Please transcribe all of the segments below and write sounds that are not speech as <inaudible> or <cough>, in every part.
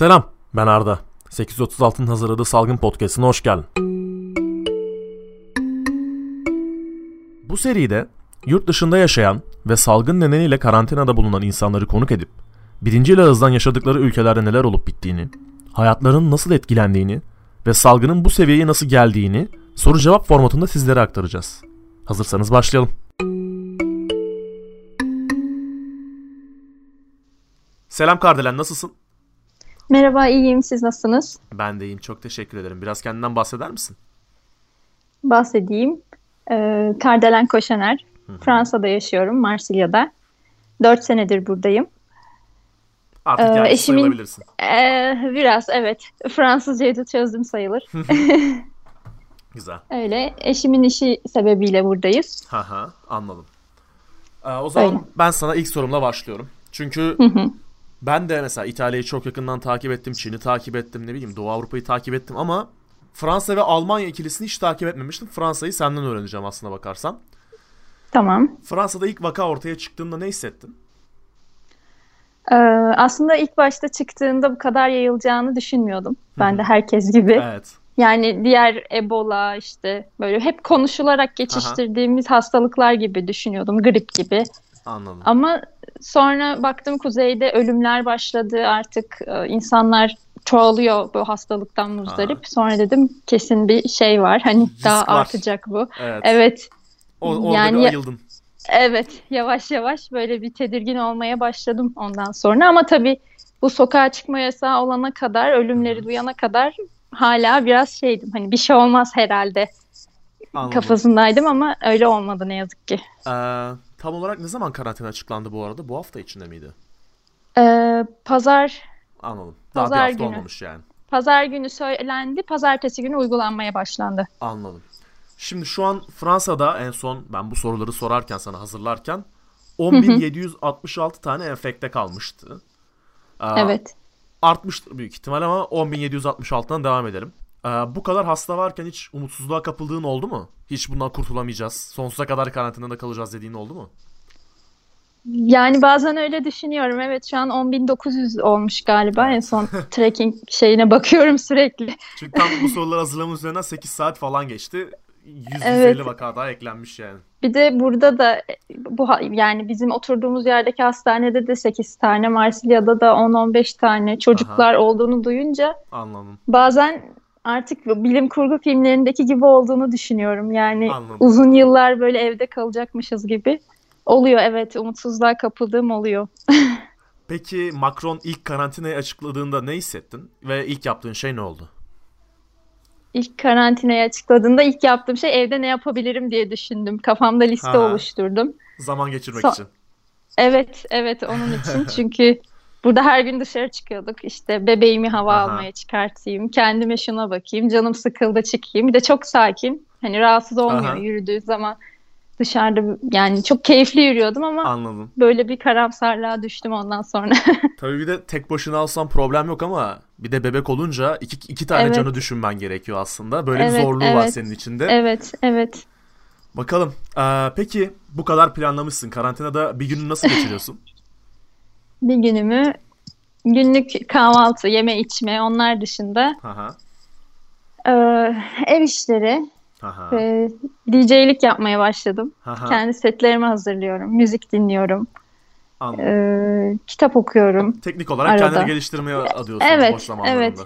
Selam, ben Arda. 836'ın hazırladığı Salgın Podcast'ına hoş geldin. Bu seride yurt dışında yaşayan ve salgın nedeniyle karantinada bulunan insanları konuk edip birinci ağızdan yaşadıkları ülkelerde neler olup bittiğini, hayatlarının nasıl etkilendiğini ve salgının bu seviyeye nasıl geldiğini soru cevap formatında sizlere aktaracağız. Hazırsanız başlayalım. Selam Kardelen nasılsın? Merhaba iyiyim siz nasılsınız? Ben de iyiyim çok teşekkür ederim. Biraz kendinden bahseder misin? Bahsedeyim. Ee, Kardelen Koşaner. Fransa'da yaşıyorum Marsilya'da. Dört senedir buradayım. Artık Ee, eşimin- sayılabilirsin. Ee, biraz evet. Fransızcayı da çözdüm sayılır. <laughs> Güzel. Öyle. Eşimin işi sebebiyle buradayız. Haha anladım. Ee, o zaman Öyle. ben sana ilk sorumla başlıyorum. Çünkü Hı hı. Ben de mesela İtalya'yı çok yakından takip ettim. Çin'i takip ettim. Ne bileyim Doğu Avrupa'yı takip ettim ama Fransa ve Almanya ikilisini hiç takip etmemiştim. Fransa'yı senden öğreneceğim aslına bakarsan. Tamam. Fransa'da ilk vaka ortaya çıktığında ne hissettin? Ee, aslında ilk başta çıktığında bu kadar yayılacağını düşünmüyordum. Ben de herkes gibi. Evet. Yani diğer Ebola işte böyle hep konuşularak geçiştirdiğimiz hastalıklar gibi düşünüyordum. Grip gibi. Anladım. Ama sonra baktım kuzeyde ölümler başladı artık e, insanlar çoğalıyor bu hastalıktan muzdarip. Aha. Sonra dedim kesin bir şey var hani Risk daha var. artacak bu. Evet. Evet, O, orada Yani- bir ayıldın. evet yavaş yavaş böyle bir tedirgin olmaya başladım ondan sonra. Ama tabii bu sokağa çıkma yasağı olana kadar, ölümleri duyana kadar hala biraz şeydim hani bir şey olmaz herhalde Anladım. kafasındaydım ama öyle olmadı ne yazık ki. Ee, tam olarak ne zaman karantina açıklandı bu arada? Bu hafta içinde miydi? Ee, pazar Anladım. Daha Pazar bir hafta günü. olmamış yani. Pazar günü söylendi, pazartesi günü uygulanmaya başlandı. Anladım. Şimdi şu an Fransa'da en son ben bu soruları sorarken sana hazırlarken 10.766 tane enfekte kalmıştı. Ee, Evet. Artmıştır büyük ihtimal ama 10.766'dan devam edelim. Ee, bu kadar hasta varken hiç umutsuzluğa kapıldığın oldu mu? Hiç bundan kurtulamayacağız. Sonsuza kadar karantinada kalacağız dediğin oldu mu? Yani bazen öyle düşünüyorum. Evet şu an 10.900 olmuş galiba. En son <laughs> tracking şeyine bakıyorum sürekli. Çünkü tam bu soruları hazırlama üzerinden 8 saat falan geçti. 100-150 Evet. vaka daha eklenmiş yani. Bir de burada da bu yani bizim oturduğumuz yerdeki hastanede de 8 tane, Marsilya'da da 10-15 tane çocuklar olduğunu duyunca Anladım. bazen artık bilim kurgu filmlerindeki gibi olduğunu düşünüyorum. Yani Anladım. uzun yıllar böyle evde kalacakmışız gibi. Oluyor evet umutsuzluğa kapıldığım oluyor. <laughs> Peki Macron ilk karantinayı açıkladığında ne hissettin? Ve ilk yaptığın şey ne oldu? İlk karantinayı açıkladığında ilk yaptığım şey evde ne yapabilirim diye düşündüm. Kafamda liste Ha. oluşturdum. Zaman geçirmek So- için. Evet, evet onun için. <laughs> Çünkü burada her gün dışarı çıkıyorduk. İşte bebeğimi hava Aha. almaya çıkartayım, kendime şuna bakayım, canım sıkıldı çıkayım. Bir de çok sakin. Hani rahatsız olmuyor Aha. yürüdüğü zaman dışarıda yani çok keyifli yürüyordum ama Anladım. böyle bir karamsarlığa düştüm ondan sonra. <laughs> Tabii bir de tek başına alsan problem yok ama bir de bebek olunca iki, iki tane Evet. canı düşünmen gerekiyor aslında. Böyle bir Evet, zorluğu var evet. senin içinde. Evet, evet. Bakalım. Ee, peki bu kadar planlamışsın. Karantinada bir günü nasıl geçiriyorsun? <laughs> Bir günümü günlük kahvaltı, yeme içme onlar dışında e, ev işleri Haha. ve DJ'lik yapmaya başladım. Haha. Kendi setlerimi hazırlıyorum, müzik dinliyorum, Anladım. e, kitap okuyorum. Teknik olarak arada. kendini geliştirmeye adıyorsun Evet, boş zamanlarında. evet.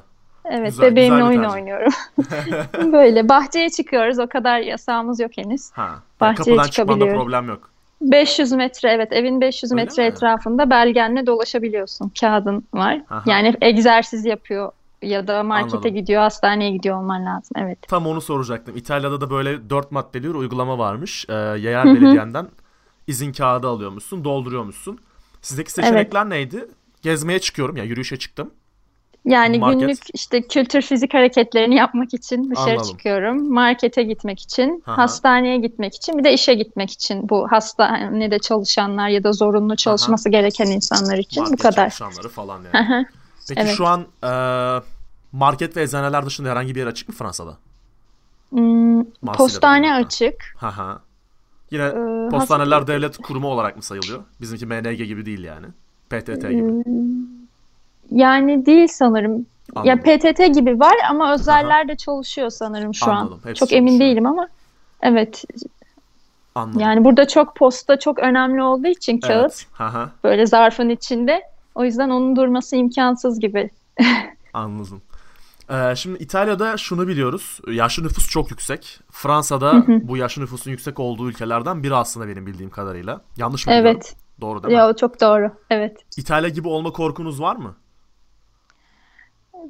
Evet, Güzel- bebeğimle güzel oyun tercih. oynuyorum. <laughs> Böyle bahçeye çıkıyoruz. O kadar yasağımız yok henüz. Ha. Bahçeye Kapıdan çıkmanda çıkabiliyorum. problem yok. 500 metre evet evin 500 Öyle metre mi? etrafında belgenle dolaşabiliyorsun. Kağıdın var. Aha. Yani egzersiz yapıyor ya da markete Anladım. gidiyor, hastaneye gidiyor olman lazım. Evet. Tam onu soracaktım. İtalya'da da böyle dört maddeli bir uygulama varmış. Ee, yerel belediyenden izin kağıdı alıyormuşsun, dolduruyormuşsun. Sizdeki seçenekler neydi? Gezmeye çıkıyorum ya yürüyüşe çıktım. Yani Market. günlük işte kültür fizik hareketlerini yapmak için dışarı Anladım. çıkıyorum. Markete gitmek için, Aha. hastaneye gitmek için, bir de işe gitmek için. Bu hastanede çalışanlar ya da zorunlu çalışması gereken insanlar için bu Market kadar. çalışanları falan yani. hı. Peki Evet. şu an e, market ve eczaneler dışında herhangi bir yer açık mı Fransa'da? Hmm, postane açık. Haha. Yine Ee, postaneler has- devlet kurumu olarak mı sayılıyor? Bizimki MNG gibi değil yani. PTT gibi. Yani değil sanırım. Anladım. Ya PTT gibi var ama özeller de çalışıyor sanırım şu Anladım, an. hepsi Çok emin çalışıyor. değilim ama evet. Anladım. Yani burada çok posta çok önemli olduğu için kağıt Evet. Böyle zarfın içinde. O yüzden onun durması imkansız gibi. <laughs> Anladım. Ee, şimdi İtalya'da şunu biliyoruz. Yaşlı nüfus çok yüksek. Fransa'da bu yaşlı nüfusun yüksek olduğu ülkelerden biri aslında benim bildiğim kadarıyla. Yanlış mı biliyorum? Evet. Doğru değil mi? Ya o çok doğru. Evet. İtalya gibi olma korkunuz var mı?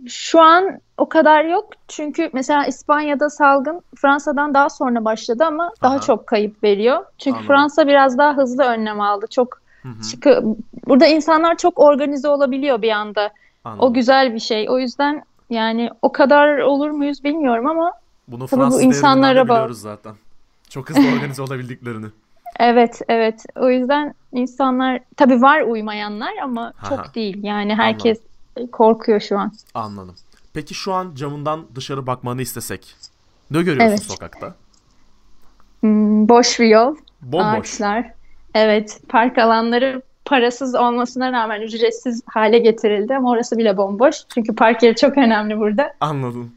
Şu an o kadar yok. Çünkü mesela İspanya'da salgın Fransa'dan daha sonra başladı ama daha Aha. çok kayıp veriyor. Çünkü Anladım. Fransa biraz daha hızlı önlem aldı. Çok sıkı. Burada insanlar çok organize olabiliyor bir anda. Anladım. O güzel bir şey. O yüzden yani o kadar olur muyuz bilmiyorum ama Bunu Tabii bu Fransız insanlara biliyoruz zaten. Çok hızlı organize olabildiklerini. <laughs> evet evet. O yüzden insanlar tabii var uymayanlar ama Aha. çok değil. Yani herkes korkuyor şu an. Anladım. Peki şu an camından dışarı bakmanı istesek ne görüyorsun Evet. sokakta? Hmm, boş bir yol. Bomboş. Ağaçlar. Evet, park alanları parasız olmasına rağmen ücretsiz hale getirildi ama orası bile bomboş. Çünkü park yeri çok önemli burada. Anladım.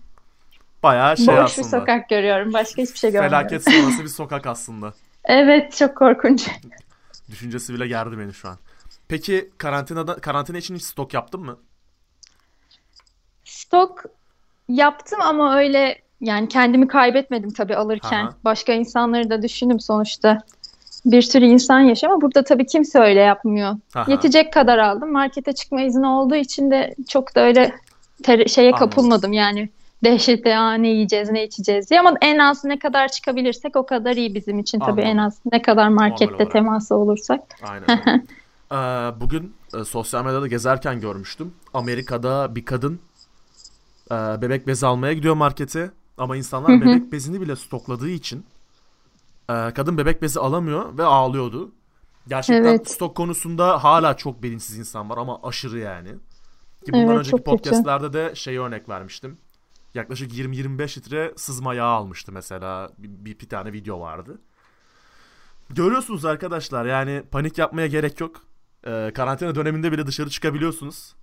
Bayağı şey Boş aslında. bir sokak görüyorum. Başka hiçbir şey görmüyorum. Felaket sonrası bir sokak aslında. <laughs> Evet, çok korkunç. Düşüncesi bile gerdi beni şu an. Peki karantinada karantina için hiç stok yaptın mı? Stok yaptım ama öyle yani kendimi kaybetmedim tabii alırken. Aha. Başka insanları da düşündüm sonuçta. Bir sürü insan yaşıyor ama burada tabii kimse öyle yapmıyor. Aha. Yetecek kadar aldım. Markete çıkma izni olduğu için de çok da öyle ter- şeye Anladım. kapılmadım yani. Dehşete Aa, ne yiyeceğiz ne içeceğiz diye ama en az ne kadar çıkabilirsek o kadar iyi bizim için tabii Anladım. en az ne kadar markette teması olursak. Aynen. <laughs> Ee, bugün e, sosyal medyada gezerken görmüştüm. Amerika'da bir kadın e, bebek bezi almaya gidiyor markete ama insanlar bebek bezini bile stokladığı için e, kadın bebek bezi alamıyor ve ağlıyordu. Gerçekten Evet. stok konusunda hala çok bilinçsiz insan var ama aşırı yani. Ki bundan Evet, önceki çok kötü. podcastlerde de şey örnek vermiştim. Yaklaşık 20-25 litre sızma yağı almıştı mesela. Bir, bir, bir tane video vardı. Görüyorsunuz arkadaşlar yani panik yapmaya gerek yok. Ee, karantina döneminde bile dışarı çıkabiliyorsunuz.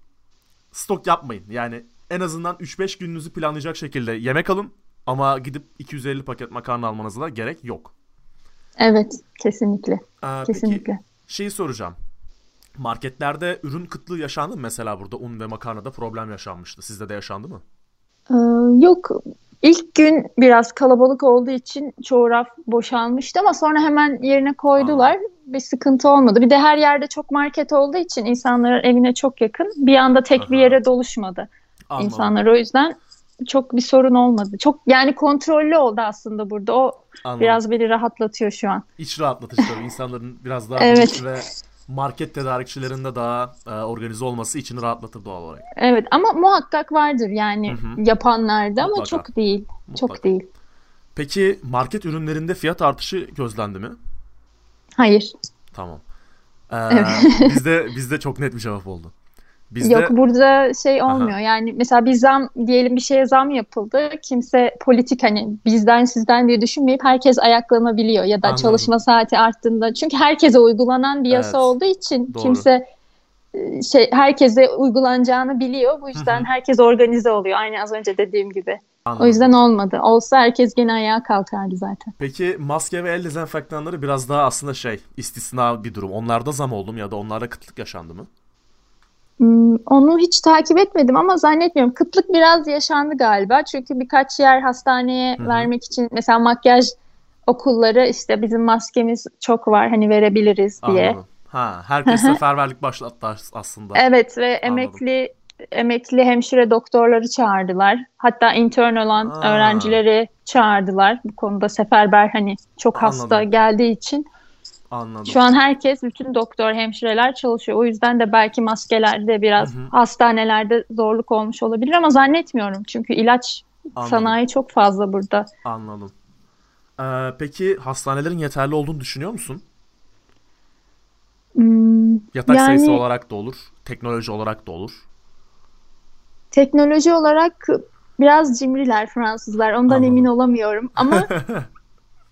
Stok yapmayın. Yani en azından 3-5 gününüzü planlayacak şekilde yemek alın. Ama gidip 250 paket makarna almanıza da gerek yok. Evet, kesinlikle. Ee, peki Kesinlikle. şeyi soracağım. Marketlerde ürün kıtlığı yaşandı mı? Mesela burada un ve makarnada problem yaşanmıştı. Sizde de yaşandı mı? Ee, yok ilk gün biraz kalabalık olduğu için çoğu raf boşalmıştı ama sonra hemen yerine koydular. Bir sıkıntı olmadı. Bir de her yerde çok market olduğu için insanların evine çok yakın. Bir anda tek bir Aha. yere doluşmadı Anladım. insanlar. O yüzden çok bir sorun olmadı. Çok yani kontrollü oldu aslında burada. O Anladım. biraz beni rahatlatıyor şu an. İç rahatlatıcı tabii. <laughs> İnsanların biraz daha Evet. ve market tedarikçilerinde daha e, organize olması için rahatlatır doğal olarak. Evet ama muhakkak vardır yani Hı hı. yapanlarda ama Mutlaka. çok değil. Mutlaka. Çok değil. Peki market ürünlerinde fiyat artışı gözlendi mi? Hayır. Tamam. <laughs> Ee, Evet. bizde bizde çok net bir cevap oldu. Bizde Yok burada şey Aha. olmuyor. Yani mesela bir zam diyelim bir şeye zam yapıldı. Kimse politik hani bizden sizden diye düşünmeyip herkes ayaklanabiliyor ya da Anladım. çalışma saati arttığında. Çünkü herkese uygulanan bir yasa Evet. olduğu için Doğru. kimse e, şey herkese uygulanacağını biliyor. Bu yüzden herkes organize oluyor. Aynı az önce dediğim gibi. Anladım. O yüzden olmadı. Olsa herkes gene ayağa kalkardı zaten. Peki maske ve el dezenfektanları biraz daha aslında şey istisna bir durum. Onlarda zam oldu mu ya da onlarda kıtlık yaşandı mı? Hmm, Onu hiç takip etmedim ama zannetmiyorum. Kıtlık biraz yaşandı galiba. Çünkü birkaç yer hastaneye Hı hı. vermek için mesela makyaj okulları işte bizim maskemiz çok var hani verebiliriz diye. Anladım. Ha, herkes seferberlik başlattı as- aslında. Evet ve emekli emekli hemşire doktorları çağırdılar. Hatta intern olan Aa. öğrencileri çağırdılar. Bu konuda seferber hani çok hasta Anladım. geldiği için Anladım. Şu an herkes, bütün doktor, hemşireler çalışıyor. O yüzden de belki maskelerde biraz Hı hı. hastanelerde zorluk olmuş olabilir ama zannetmiyorum. Çünkü ilaç Anladım. sanayi çok fazla burada. Anladım. Ee, peki hastanelerin yeterli olduğunu düşünüyor musun? Hmm, Yatak Yani- sayısı olarak da olur, teknoloji olarak da olur. teknoloji olarak biraz cimriler Fransızlar. Ondan Anladım. emin olamıyorum. Ama <laughs>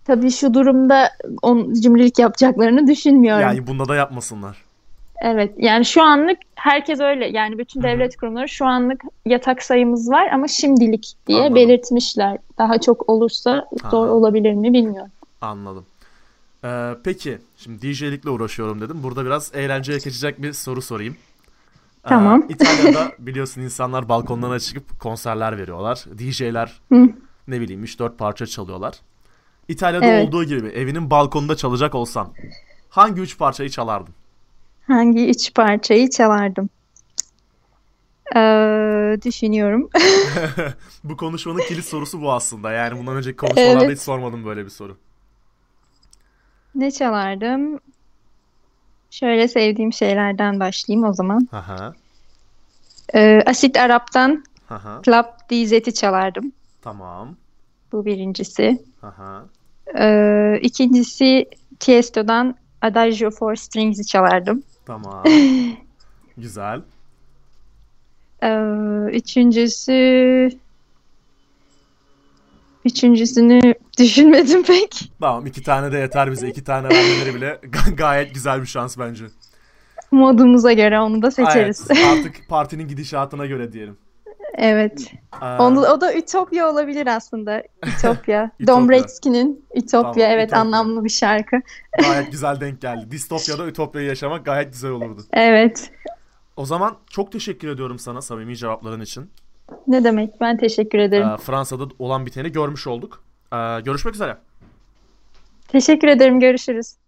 tabii şu durumda on, cimrilik yapacaklarını düşünmüyorum. Yani bunda da yapmasınlar. Evet yani şu anlık herkes öyle yani bütün devlet kurumları şu anlık yatak sayımız var ama şimdilik diye Anladım. belirtmişler. Daha çok olursa zor Aha. olabilir mi bilmiyorum. Anladım. Ee, peki şimdi DJ'likle uğraşıyorum dedim. Burada biraz eğlenceye geçecek bir soru sorayım. Ee, Tamam. <laughs> İtalya'da <laughs> biliyorsun insanlar balkonlarına çıkıp konserler veriyorlar. DJ'ler ne bileyim 3-4 parça çalıyorlar. İtalya'da Evet. olduğu gibi evinin balkonunda çalacak olsan hangi 3 parçayı çalardın? Hangi üç parçayı çalardım? Ee, düşünüyorum. <laughs> <laughs> bu konuşmanın kilit sorusu bu aslında. Yani bundan önceki konuşmalarda Evet. hiç sormadım böyle bir soru. Ne çalardım? Şöyle sevdiğim şeylerden başlayayım o zaman. Haha. Ee, Asit Arap'tan Haha. Club DZ'i çalardım. Tamam. Bu birincisi. Haha. Ee, ikincisi Tiesto'dan Adagio for Strings'i çalardım. Tamam. <laughs> Güzel. Ee, üçüncüsü üçüncüsünü <laughs> düşünmedim pek. Tamam iki tane de yeter bize. İki tane vermeleri bile <laughs> ga- gayet güzel bir şans bence. Modumuza göre onu da seçeriz. Evet, artık partinin gidişatına göre diyelim. Evet. Ee, Onu, o da Ütopya olabilir aslında. <laughs> Ütopya. Dombrovski'nin Ütopya. Tamam, evet Ütopya. anlamlı bir şarkı. gayet güzel denk geldi. Distopya'da Ütopya'yı yaşamak gayet güzel olurdu. Evet. O zaman çok teşekkür ediyorum sana samimi cevapların için. Ne demek? Ben teşekkür ederim. Ee, Fransa'da olan biteni görmüş olduk. Ee, görüşmek üzere. Teşekkür ederim. Görüşürüz.